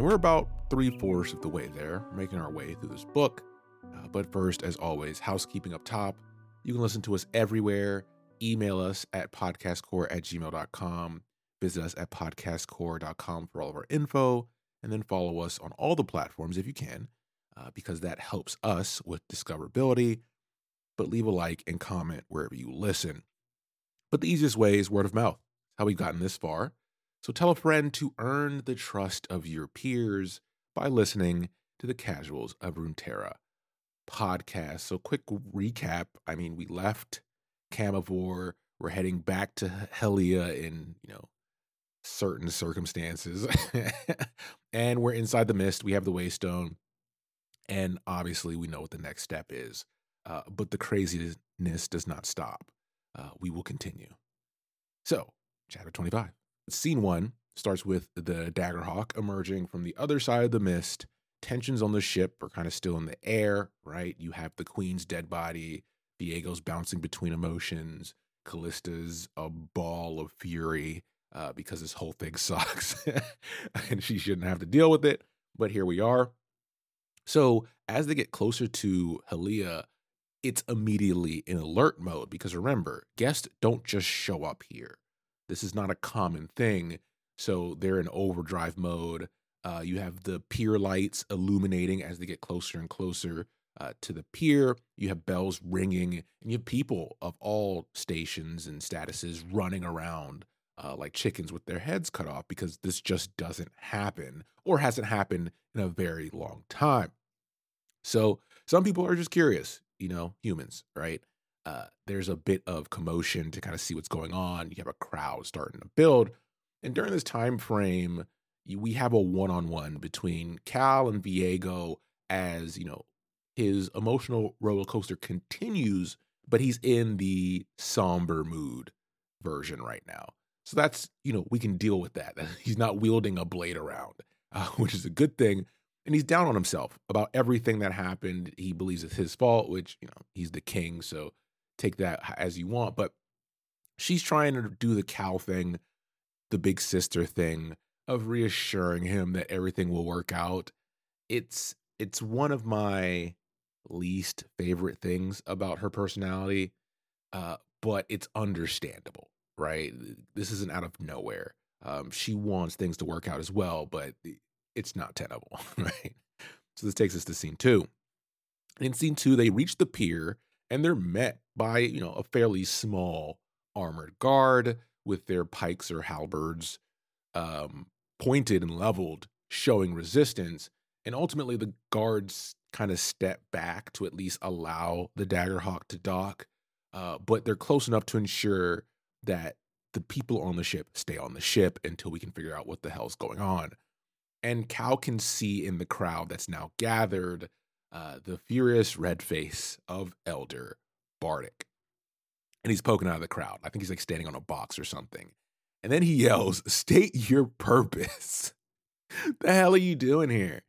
And we're about three fourths of the way there, making our way through this book. Uh, but first, as always, housekeeping up top. You can listen to us everywhere. Email us at podcastcor at gmail.com. Visit us at podcastcor.com for all of our info. And then follow us on all the platforms if you can, uh, because that helps us with discoverability. But leave a like and comment wherever you listen. But the easiest way is word of mouth. How we've gotten this far. So tell a friend to earn the trust of your peers by listening to the Casuals of Runeterra podcast. So quick recap. I mean, we left Camavor. We're heading back to Helia in, you know, certain circumstances. and we're inside the mist. We have the Waystone. And obviously, we know what the next step is. Uh, but the craziness does not stop. Uh, we will continue. So, chapter 25. Scene one starts with the Daggerhawk emerging from the other side of the mist. Tensions on the ship are kind of still in the air, right? You have the Queen's dead body, Viego's bouncing between emotions, Kalista's a ball of fury uh, because this whole thing sucks and she shouldn't have to deal with it. But here we are. So as they get closer to Helia, it's immediately in alert mode because remember, guests don't just show up here. This is not a common thing. So they're in overdrive mode. Uh, you have the pier lights illuminating as they get closer and closer uh, to the pier. You have bells ringing, and you have people of all stations and statuses running around uh, like chickens with their heads cut off because this just doesn't happen or hasn't happened in a very long time. So some people are just curious you know, humans, right? Uh, there's a bit of commotion to kind of see what's going on. You have a crowd starting to build, and during this time frame, we have a one-on-one between Cal and Viego as you know his emotional roller coaster continues, but he's in the somber mood version right now. So that's you know we can deal with that. He's not wielding a blade around, uh, which is a good thing and he's down on himself about everything that happened. He believes it's his fault, which, you know, he's the king, so take that as you want. But she's trying to do the cow thing, the big sister thing of reassuring him that everything will work out. It's it's one of my least favorite things about her personality. Uh, but it's understandable, right? This isn't out of nowhere. Um, she wants things to work out as well, but it's not tenable, right? So this takes us to scene two. In scene two, they reach the pier and they're met by, you know, a fairly small armored guard with their pikes or halberds um, pointed and leveled, showing resistance. And ultimately, the guards kind of step back to at least allow the Daggerhawk to dock, uh, but they're close enough to ensure that the people on the ship stay on the ship until we can figure out what the hell's going on. And Cal can see in the crowd that's now gathered uh, the furious red face of Elder Bardic. And he's poking out of the crowd. I think he's like standing on a box or something. And then he yells, State your purpose. the hell are you doing here?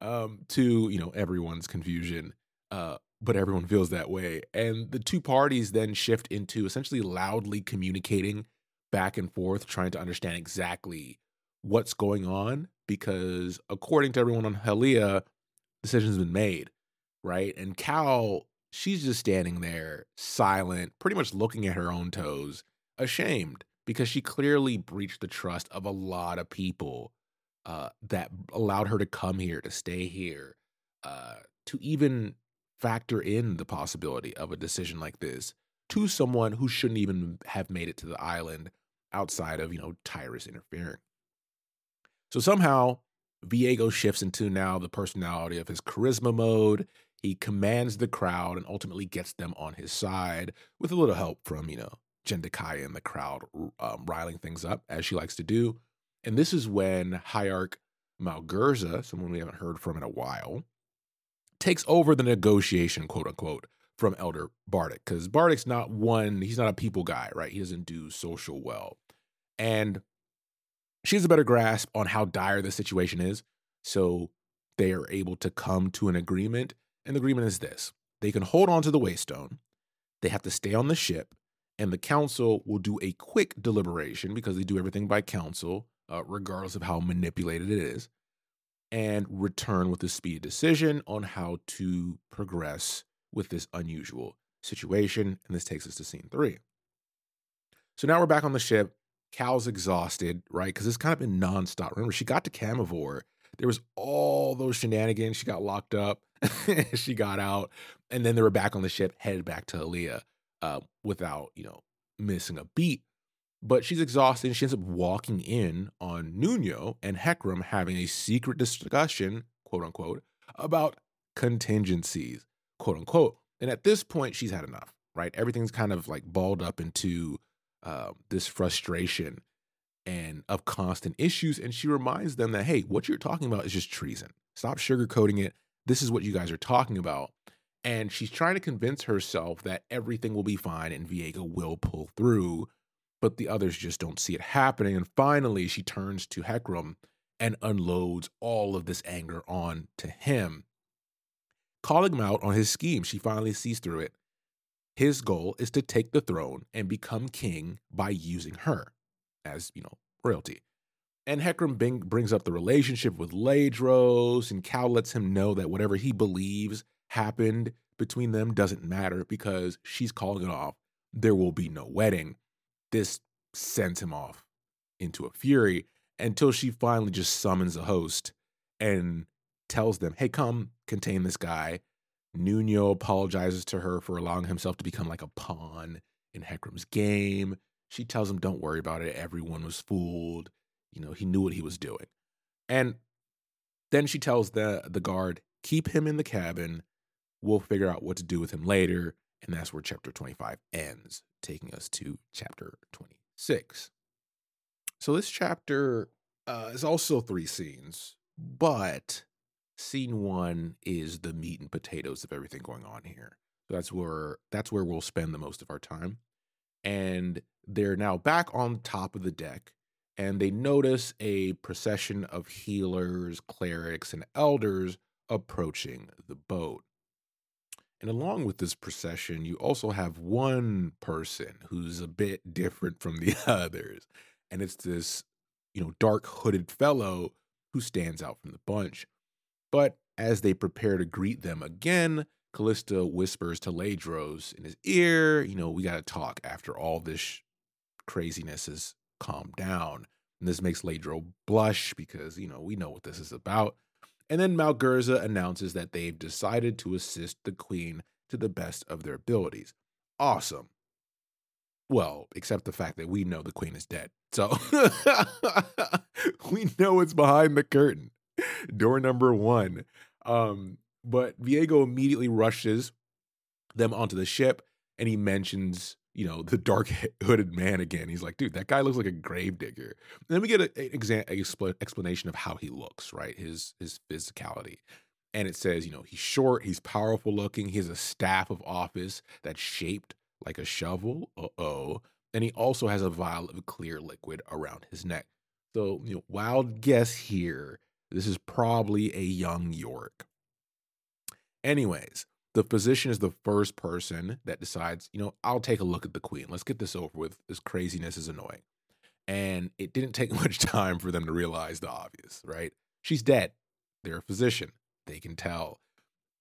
Um, to, you know, everyone's confusion. Uh, but everyone feels that way. And the two parties then shift into essentially loudly communicating back and forth, trying to understand exactly what's going on because according to everyone on Helia, decisions have been made, right? And Cal, she's just standing there, silent, pretty much looking at her own toes, ashamed because she clearly breached the trust of a lot of people uh, that allowed her to come here, to stay here, uh, to even factor in the possibility of a decision like this to someone who shouldn't even have made it to the island outside of, you know, Tyrus interfering. So somehow Viego shifts into now the personality of his charisma mode. He commands the crowd and ultimately gets them on his side with a little help from, you know, Jendikaya and the crowd um, riling things up as she likes to do. And this is when Hierarch Malgurza, someone we haven't heard from in a while, takes over the negotiation, quote unquote, from Elder Bardic. Because Bardic's not one, he's not a people guy, right? He doesn't do social well. And she has a better grasp on how dire the situation is. So they are able to come to an agreement. And the agreement is this they can hold on to the Waystone, they have to stay on the ship, and the council will do a quick deliberation because they do everything by council, uh, regardless of how manipulated it is, and return with a speedy decision on how to progress with this unusual situation. And this takes us to scene three. So now we're back on the ship. Cal's exhausted, right? Because it's kind of been nonstop. Remember, she got to Camavor. There was all those shenanigans. She got locked up. she got out, and then they were back on the ship, headed back to Helia, uh, without you know missing a beat. But she's exhausted. And she ends up walking in on Nuno and Hecarim having a secret discussion, quote unquote, about contingencies, quote unquote. And at this point, she's had enough, right? Everything's kind of like balled up into uh, this frustration and of constant issues. And she reminds them that, hey, what you're talking about is just treason. Stop sugarcoating it. This is what you guys are talking about. And she's trying to convince herself that everything will be fine and Viego will pull through, but the others just don't see it happening. And finally, she turns to Hecarim and unloads all of this anger on to him. Calling him out on his scheme, she finally sees through it his goal is to take the throne and become king by using her as, you know, royalty. And Bing brings up the relationship with Ledros, and Cal lets him know that whatever he believes happened between them doesn't matter because she's calling it off. There will be no wedding. This sends him off into a fury until she finally just summons a host and tells them, hey, come contain this guy Nuno apologizes to her for allowing himself to become like a pawn in Hecarim's game. She tells him, Don't worry about it. Everyone was fooled. You know, he knew what he was doing. And then she tells the, the guard, Keep him in the cabin. We'll figure out what to do with him later. And that's where chapter 25 ends, taking us to chapter 26. So this chapter uh, is also three scenes, but scene one is the meat and potatoes of everything going on here. So that's where that's where we'll spend the most of our time. And they're now back on top of the deck, and they notice a procession of healers, clerics, and elders approaching the boat. And along with this procession, you also have one person who's a bit different from the others. And it's this, you know, dark hooded fellow who stands out from the bunch. But as they prepare to greet them again, Kalista whispers to Ledros in his ear, you know, we got to talk after all this craziness has calmed down. And this makes Laedro blush because, you know, we know what this is about. And then Malgurza announces that they've decided to assist the queen to the best of their abilities. Awesome. Well, except the fact that we know the queen is dead. So we know it's behind the curtain. door number one. Um, but Viego immediately rushes them onto the ship and he mentions, you know, the dark hooded man again. He's like, dude, that guy looks like a gravedigger. Then we get an exa- expl- explanation of how he looks, right? His his physicality. And it says, you know, he's short, he's powerful looking, he has a staff of office that's shaped like a shovel. Uh oh. And he also has a vial of clear liquid around his neck. So, you know, wild guess here this is probably a young Yorick. Anyways, the physician is the first person that decides, you know, I'll take a look at the queen. Let's get this over with. This craziness is annoying. And it didn't take much time for them to realize the obvious, right? She's dead. They're a physician. They can tell.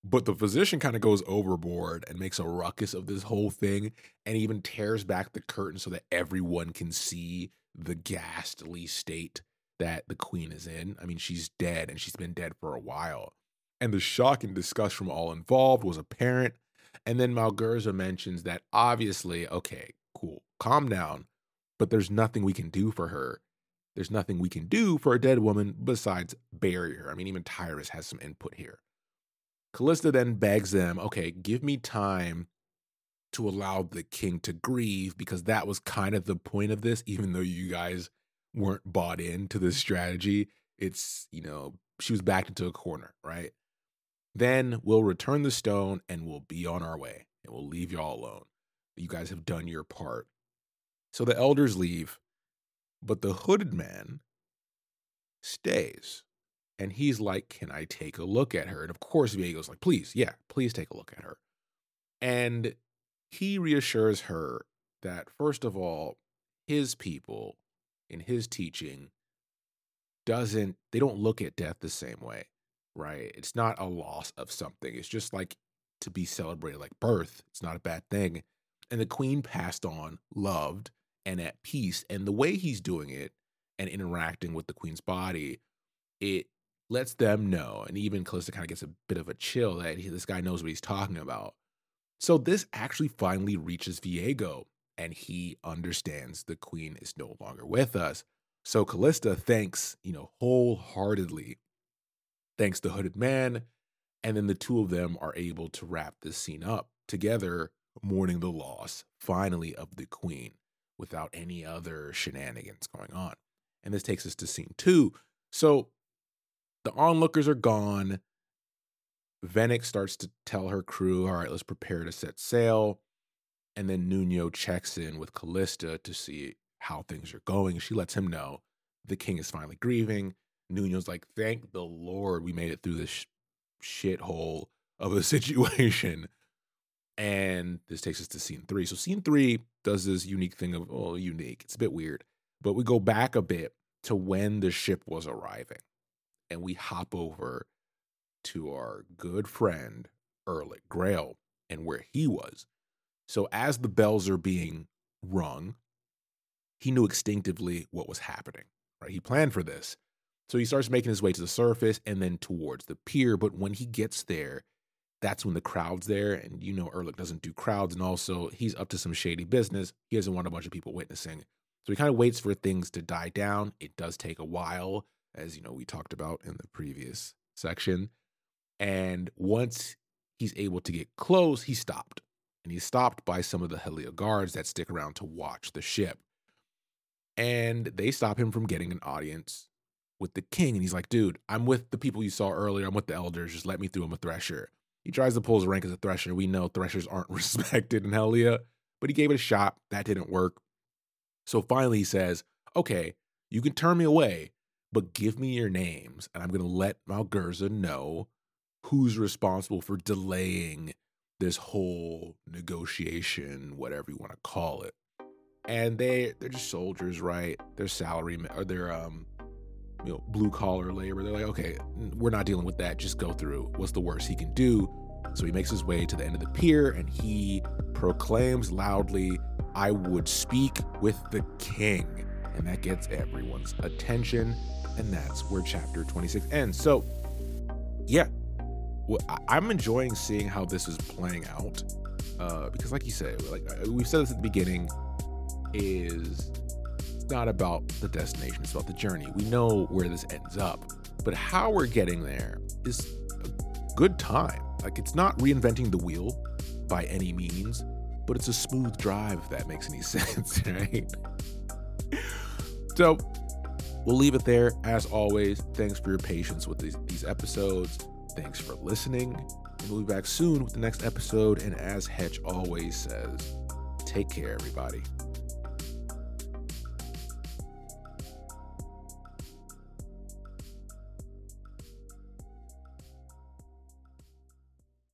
But the physician kind of goes overboard and makes a ruckus of this whole thing and even tears back the curtain so that everyone can see the ghastly state that the queen is in. I mean, she's dead and she's been dead for a while. And the shock and disgust from all involved was apparent. And then Malgurza mentions that obviously, okay, cool, calm down, but there's nothing we can do for her. There's nothing we can do for a dead woman besides bury her. I mean, even Tyrus has some input here. Kalista then begs them, okay, give me time to allow the king to grieve because that was kind of the point of this, even though you guys weren't bought into this strategy, it's, you know, she was backed into a corner, right? Then we'll return the stone and we'll be on our way and we'll leave y'all alone. You guys have done your part. So the elders leave, but the hooded man stays. And he's like, Can I take a look at her? And of course, Viego's like, Please, yeah, please take a look at her. And he reassures her that, first of all, his people in his teaching doesn't, they don't look at death the same way, right? It's not a loss of something. It's just like to be celebrated like birth. It's not a bad thing. And the queen passed on, loved, and at peace. And the way he's doing it and interacting with the queen's body, it lets them know. And even Kalista kind of gets a bit of a chill that he, this guy knows what he's talking about. So this actually finally reaches Viego and he understands the queen is no longer with us. So Kalista thanks, you know, wholeheartedly, thanks to hooded man. And then the two of them are able to wrap this scene up together, mourning the loss, finally, of the queen without any other shenanigans going on. And this takes us to scene two. So the onlookers are gone. Vennix starts to tell her crew, all right, let's prepare to set sail. And then Nuno checks in with Kalista to see how things are going. She lets him know the king is finally grieving. Nuno's like, thank the Lord we made it through this sh- shithole of a situation. And this takes us to scene three. So, scene three does this unique thing of, oh, unique. It's a bit weird. But we go back a bit to when the ship was arriving. And we hop over to our good friend, Erlok Grael, and where he was. So, as the bells are being rung, he knew instinctively what was happening, right? He planned for this. So he starts making his way to the surface and then towards the pier. But when he gets there, that's when the crowd's there. And you know, Erlok doesn't do crowds. And also, he's up to some shady business. He doesn't want a bunch of people witnessing. So he kind of waits for things to die down. It does take a while, as you know, we talked about in the previous section. And once he's able to get close, he stopped. And he's stopped by some of the Helio guards that stick around to watch the ship. And they stop him from getting an audience with the king. And he's like, dude, I'm with the people you saw earlier. I'm with the elders. Just let me through. I'm a thresher. He tries to pull his rank as a thresher. We know threshers aren't respected in Helia, but he gave it a shot. That didn't work. So finally he says, okay, you can turn me away, but give me your names. And I'm going to let Malgurza know who's responsible for delaying this whole negotiation, whatever you want to call it. And they they're just soldiers, right? They're salary or they're um you know blue collar labor. They're like, okay, we're not dealing with that. Just go through. What's the worst he can do? So he makes his way to the end of the pier and he proclaims loudly, I would speak with the king. And that gets everyone's attention. And that's where chapter 26 ends. So, yeah, well, I'm enjoying seeing how this is playing out. Uh, because, like you said, like uh, we've said this at the beginning, is not about the destination, it's about the journey. We know where this ends up, but how we're getting there is a good time. Like, it's not reinventing the wheel by any means, but it's a smooth drive, if that makes any sense, right? so, we'll leave it there. As always, thanks for your patience with these, these episodes. Thanks for listening. And we'll be back soon with the next episode. And as Hetch always says, take care, everybody.